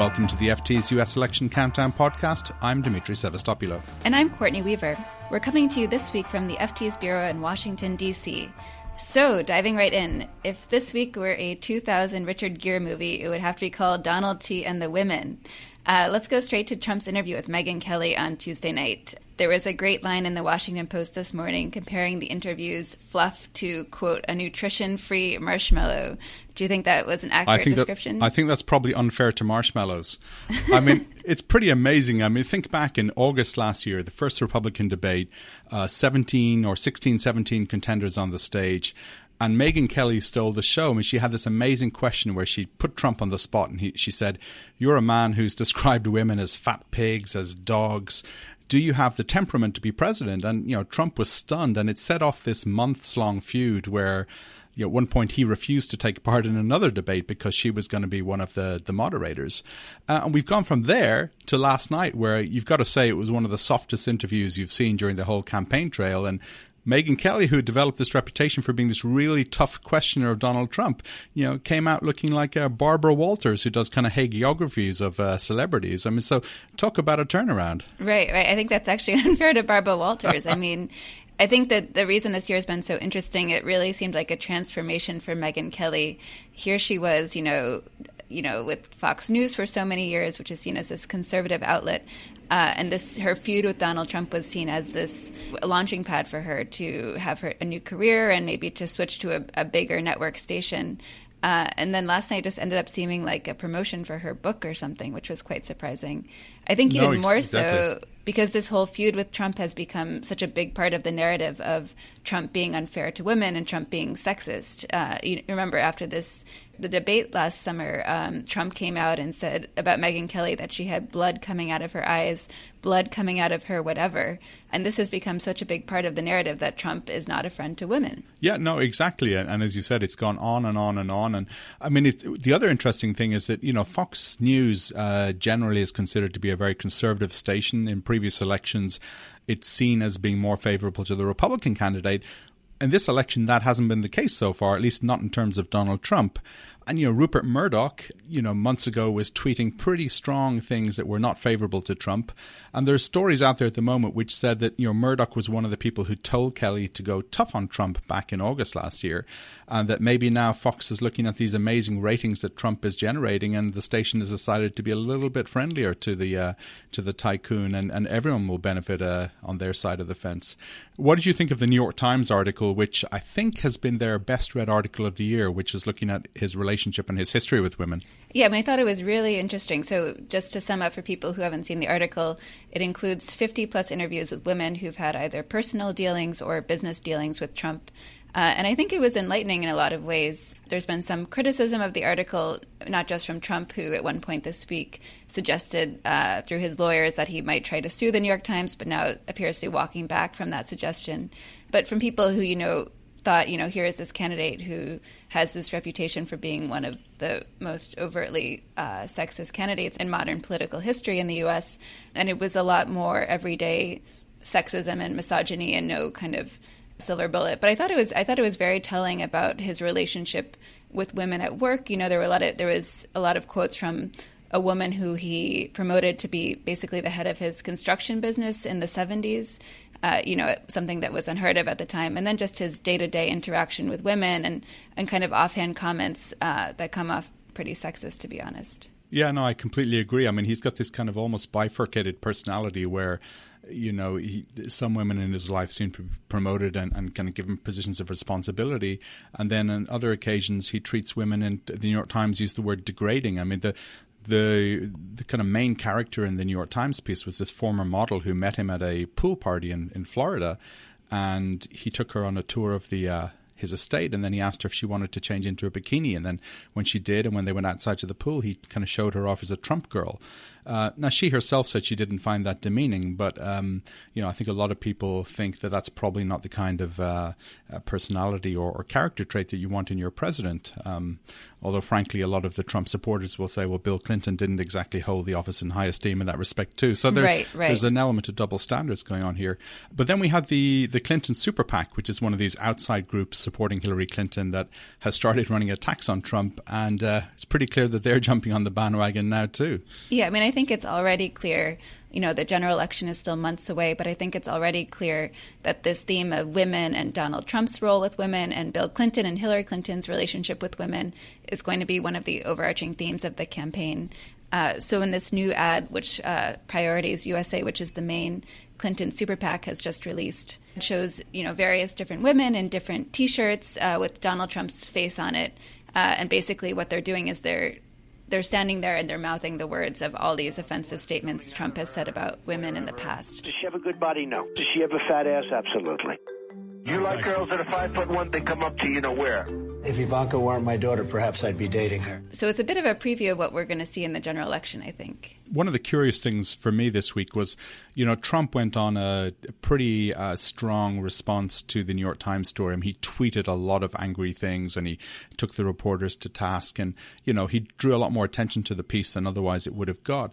Welcome to the FT's US Election Countdown podcast. I'm Demetri Sevastopulo. And I'm Courtney Weaver. We're coming to you this week from the FT's Bureau in Washington, D.C. So, diving right in, if this week were a 2000 Richard Gere movie, it would have to be called Donald T. and the Women. Uh, let's go straight to Trump's interview with Megyn Kelly on Tuesday night. There was a great line in the Washington Post this morning comparing the interview's fluff to, quote, a nutrition free marshmallow. Do you think that was an accurate I think description? That, I think that's probably unfair to marshmallows. I mean, it's pretty amazing. I mean, think back in August last year, the first Republican debate, uh, 17 or 16, 17 contenders on the stage and Megyn Kelly stole the show. I mean, she had this amazing question where she put Trump on the spot, and he, she said, "You're a man who's described women as fat pigs, as dogs. Do you have the temperament to be president?" And you know, Trump was stunned, and it set off this months-long feud where. You know, at one point, he refused to take part in another debate because she was going to be one of the the moderators, uh, and we've gone from there to last night, where you've got to say it was one of the softest interviews you've seen during the whole campaign trail, and Megyn Kelly, who developed this reputation for being this really tough questioner of Donald Trump, you know, came out looking like uh, Barbara Walters, who does kind of hagiographies of uh, celebrities. I mean, so talk about a turnaround. Right, right. I think that's actually unfair to Barbara Walters. I mean, I think that the reason this year has been so interesting, it really seemed like a transformation for Megyn Kelly. Here she was, you know, you know, with Fox News for so many years, which is seen as this conservative outlet, uh, and this her feud with Donald Trump was seen as this launching pad for her to have her a new career and maybe to switch to a, a bigger network station. Uh, and then last night just ended up seeming like a promotion for her book or something, which was quite surprising. I think even no, more exactly. so because this whole feud with Trump has become such a big part of the narrative of Trump being unfair to women and Trump being sexist. Uh, you remember after this the debate last summer, um, Trump came out and said about Megyn Kelly that she had blood coming out of her eyes, blood coming out of her whatever. And this has become such a big part of the narrative that Trump is not a friend to women. Yeah, no, exactly. And, and as you said, it's gone on and on and on. And I mean, it, the other interesting thing is that, you know, Fox News uh, generally is considered to be a very conservative station. In previous elections, it's seen as being more favorable to the Republican candidate. In this election, that hasn't been the case so far, at least not in terms of Donald Trump. And, you know, Rupert Murdoch, you know, months ago was tweeting pretty strong things that were not favorable to Trump. And there's stories out there at the moment which said that, you know, Murdoch was one of the people who told Kelly to go tough on Trump back in August last year. And that maybe now Fox is looking at these amazing ratings that Trump is generating and the station has decided to be a little bit friendlier to the uh, to the tycoon and, and everyone will benefit uh, on their side of the fence. What did you think of the New York Times article, which I think has been their best read article of the year, which is looking at his relationship relationship and his history with women. Yeah, I, thought it was really interesting. So, just to sum up for people who haven't seen the article, it includes 50 plus interviews with women who've had either personal dealings or business dealings with Trump. Uh, and I think it was enlightening in a lot of ways. There's been some criticism of the article, not just from Trump, who at one point this week suggested uh, through his lawyers that he might try to sue the New York Times, but now appears to be walking back from that suggestion. But from people who, you know, thought, you know, here is this candidate who has this reputation for being one of the most overtly uh, sexist candidates in modern political history in the U.S. And it was a lot more everyday sexism and misogyny and no kind of silver bullet. But I thought it was I thought it was very telling about his relationship with women at work. You know, there were a lot of there was a lot of quotes from a woman who he promoted to be basically the head of his construction business in the 70s uh, you know, something that was unheard of at the time. And then just his day to day interaction with women and, and kind of offhand comments uh, that come off pretty sexist, to be honest. Yeah, no, I completely agree. I mean, he's got this kind of almost bifurcated personality where, you know, he, some women in his life seem to be promoted and, and kind of given positions of responsibility. And then on other occasions, he treats women, and the New York Times used the word degrading. I mean, the, the the kind of main character in the New York Times piece was this former model who met him at a pool party in, in Florida, and he took her on a tour of the uh, his estate. And then he asked her if she wanted to change into a bikini. And then when she did, and when they went outside to the pool, he kind of showed her off as a Trump girl. Uh, now, she herself said she didn't find that demeaning, but um, you know, I think a lot of people think that that's probably not the kind of uh, uh, personality or, or, character trait that you want in your president. Um, although, frankly, a lot of the Trump supporters will say, "Well, Bill Clinton didn't exactly hold the office in high esteem in that respect, too." So there, right, right. there's an element of double standards going on here. But then we have the the Clinton Super PAC, which is one of these outside groups supporting Hillary Clinton that has started running attacks on Trump, and uh, it's pretty clear that they're jumping on the bandwagon now too. Yeah, I mean, I think it's already clear. You know, the general election is still months away, but I think it's already clear that this theme of women and Donald Trump's role with women and Bill Clinton and Hillary Clinton's relationship with women is going to be one of the overarching themes of the campaign. Uh, so, in this new ad, which uh, Priorities USA, which is the main Clinton Super PAC, has just released, it shows you know various different women in different T-shirts uh, with Donald Trump's face on it, uh, and basically what they're doing is they're they're standing there and they're mouthing the words of all these offensive statements Trump has said about women in the past. Does she have a good body? No. Does she have a fat ass? Absolutely. You like girls that are five foot one, they come up to you know where. If Ivanka weren't my daughter, perhaps I'd be dating her. So it's a bit of a preview of what we're going to see in the general election, I think. One of the curious things for me this week was, you know, Trump went on a pretty uh, strong response to the New York Times story. I mean, he tweeted a lot of angry things and he took the reporters to task. And, you know, he drew a lot more attention to the piece than otherwise it would have got.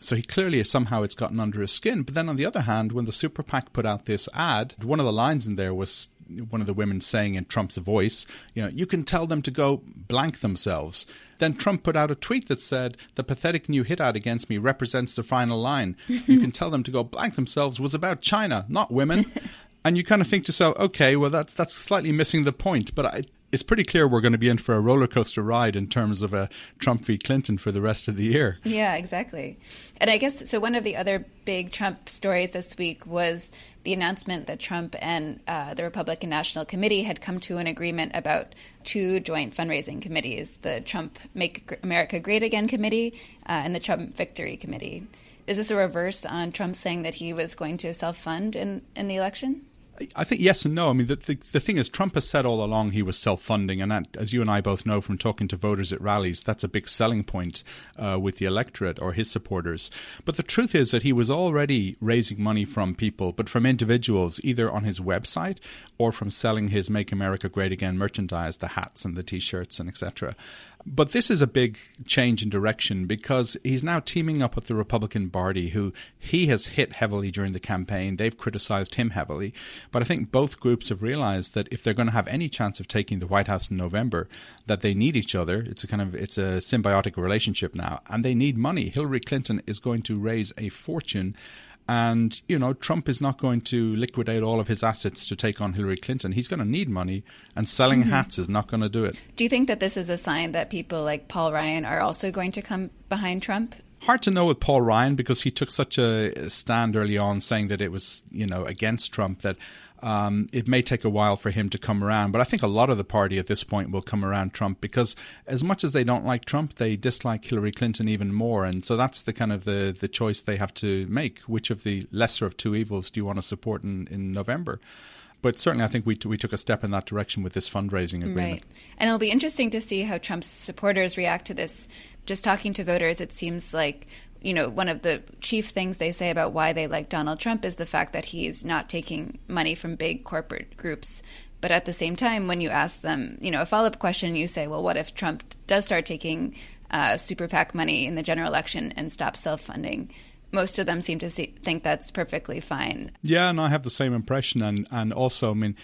So he clearly somehow it's gotten under his skin. But then on the other hand, when the Super PAC put out this ad, one of the lines in there was one of the women saying in Trump's voice, you know, you can tell them to go blank themselves. Then Trump put out a tweet that said, the pathetic new hit out against me represents the final line. you can tell them to go blank themselves was about China, not women. and you kind of think to yourself, okay, well, that's that's slightly missing the point. But I, it's pretty clear we're going to be in for a roller coaster ride in terms of a Trump v. Clinton for the rest of the year. Yeah, exactly. And I guess so. One of the other big Trump stories this week was the announcement that Trump and uh, the Republican National Committee had come to an agreement about two joint fundraising committees the Trump Make America Great Again Committee uh, and the Trump Victory Committee. Is this a reverse on Trump saying that he was going to self fund in, in the election? I think yes and no. I mean, the, the, the thing is, Trump has said all along he was self-funding, and that, as you and I both know from talking to voters at rallies, that's a big selling point uh, with the electorate or his supporters. But the truth is that he was already raising money from people, but from individuals, either on his website or from selling his "Make America Great Again" merchandise, the hats and the T-shirts and etc. But this is a big change in direction because he's now teaming up with the Republican Party, who he has hit heavily during the campaign. They've criticized him heavily. But I think both groups have realized that if they're going to have any chance of taking the White House in November, that they need each other. It's a kind of it's a symbiotic relationship now, and they need money. Hillary Clinton is going to raise a fortune and, you know, Trump is not going to liquidate all of his assets to take on Hillary Clinton. He's going to need money, and selling mm-hmm. hats is not going to do it. Do you think that this is a sign that people like Paul Ryan are also going to come behind Trump? Hard to know with Paul Ryan because he took such a stand early on saying that it was, you know, against Trump that um, it may take a while for him to come around, but I think a lot of the party at this point will come around Trump because as much as they don't like Trump, they dislike Hillary Clinton even more, and so that's the kind of the the choice they have to make. Which of the lesser of two evils do you want to support in, in November? but certainly I think we, t- we took a step in that direction with this fundraising agreement. Right. And it'll be interesting to see how Trump's supporters react to this. Just talking to voters, it seems like you know, one of the chief things they say about why they like Donald Trump is the fact that he's not taking money from big corporate groups. But at the same time, when you ask them, you know, a follow up question, you say, well, what if Trump does start taking uh, super PAC money in the general election and stop self funding? Most of them seem to see, think that's perfectly fine. Yeah, and I have the same impression. And, and also, I mean,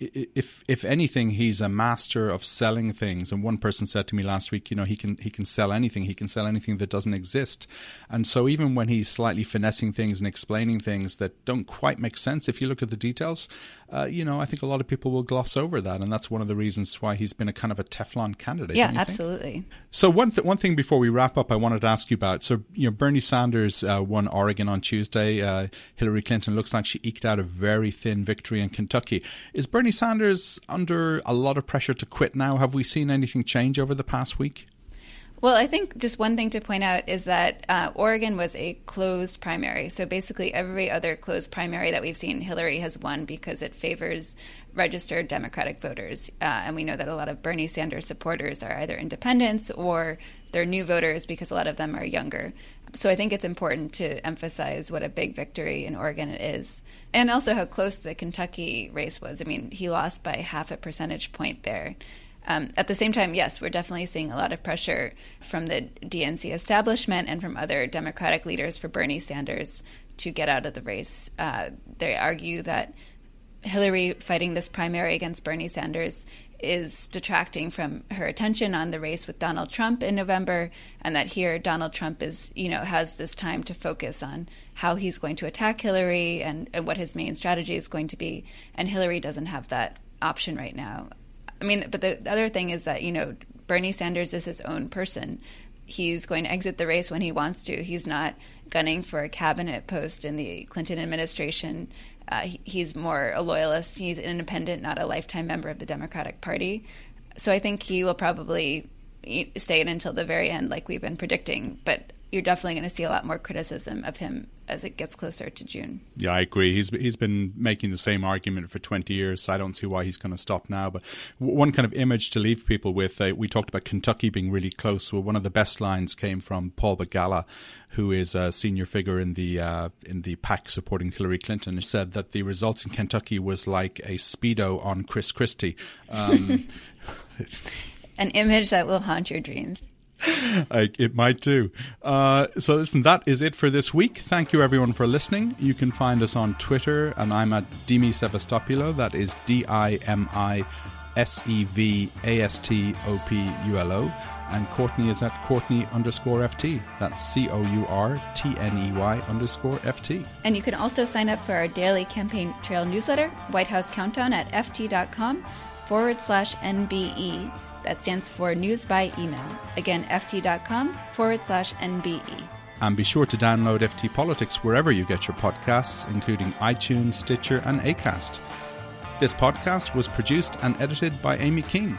if if anything, he's a master of selling things. And one person said to me last week, you know, he can he can sell anything. He can sell anything that doesn't exist. And so even when he's slightly finessing things and explaining things that don't quite make sense, if you look at the details, uh, you know, I think a lot of people will gloss over that, and that's one of the reasons why he's been a kind of a Teflon candidate. Yeah, absolutely. Think? So one th- one thing before we wrap up, I wanted to ask you about. So you know, Bernie Sanders uh, won Oregon on Tuesday. Uh, Hillary Clinton looks like she eked out a very thin victory in Kentucky. Is Bernie Sanders under a lot of pressure to quit now? Have we seen anything change over the past week? Well, I think just one thing to point out is that uh, Oregon was a closed primary. So basically, every other closed primary that we've seen, Hillary has won because it favors registered Democratic voters. Uh, and we know that a lot of Bernie Sanders supporters are either independents or they're new voters because a lot of them are younger. So I think it's important to emphasize what a big victory in Oregon it is. And also how close the Kentucky race was. I mean, he lost by half a percentage point there. Um, at the same time, yes, we're definitely seeing a lot of pressure from the DNC establishment and from other Democratic leaders for Bernie Sanders to get out of the race. Uh, they argue that Hillary fighting this primary against Bernie Sanders is detracting from her attention on the race with Donald Trump in November, and that here Donald Trump is, you know, has this time to focus on how he's going to attack Hillary and, and what his main strategy is going to be, and Hillary doesn't have that option right now. I mean, but the, the other thing is that, you know, Bernie Sanders is his own person. He's going to exit the race when he wants to. He's not gunning for a cabinet post in the Clinton administration. Uh, he, he's more a loyalist. He's an independent, not a lifetime member of the Democratic Party. So I think he will probably stay in until the very end, like we've been predicting. But you're definitely going to see a lot more criticism of him as it gets closer to June. Yeah, I agree. He's he's been making the same argument for 20 years, so I don't see why he's going to stop now. But one kind of image to leave people with, uh, we talked about Kentucky being really close. Well, one of the best lines came from Paul Begala, who is a senior figure in the uh, in the PAC supporting Hillary Clinton. He said that the result in Kentucky was like a speedo on Chris Christie. Um, An image that will haunt your dreams. I, it might do. Uh, so, listen, that is it for this week. Thank you, everyone, for listening. You can find us on Twitter, and I'm at Dimi Sevastopulo. That is D I M I S E V A S T O P U L O. And Courtney is at Courtney underscore FT. That's C O U R T N E Y underscore FT. And you can also sign up for our daily campaign trail newsletter, White House Countdown, at ft.com forward slash NBE. That stands for News by Email. Again, ft.com forward slash NBE. And be sure to download FT Politics wherever you get your podcasts, including iTunes, Stitcher, and Acast. This podcast was produced and edited by Amy King.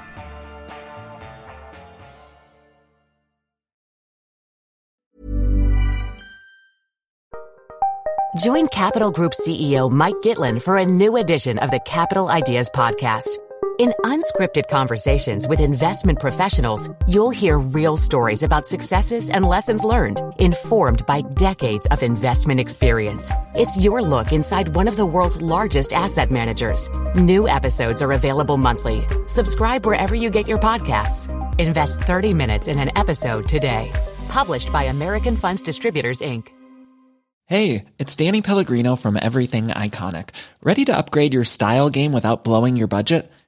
Join Capital Group CEO Mike Gitlin for a new edition of the Capital Ideas Podcast. In unscripted conversations with investment professionals, you'll hear real stories about successes and lessons learned, informed by decades of investment experience. It's your look inside one of the world's largest asset managers. New episodes are available monthly. Subscribe wherever you get your podcasts. Invest 30 minutes in an episode today. Published by American Funds Distributors, Inc. Hey, it's Danny Pellegrino from Everything Iconic. Ready to upgrade your style game without blowing your budget?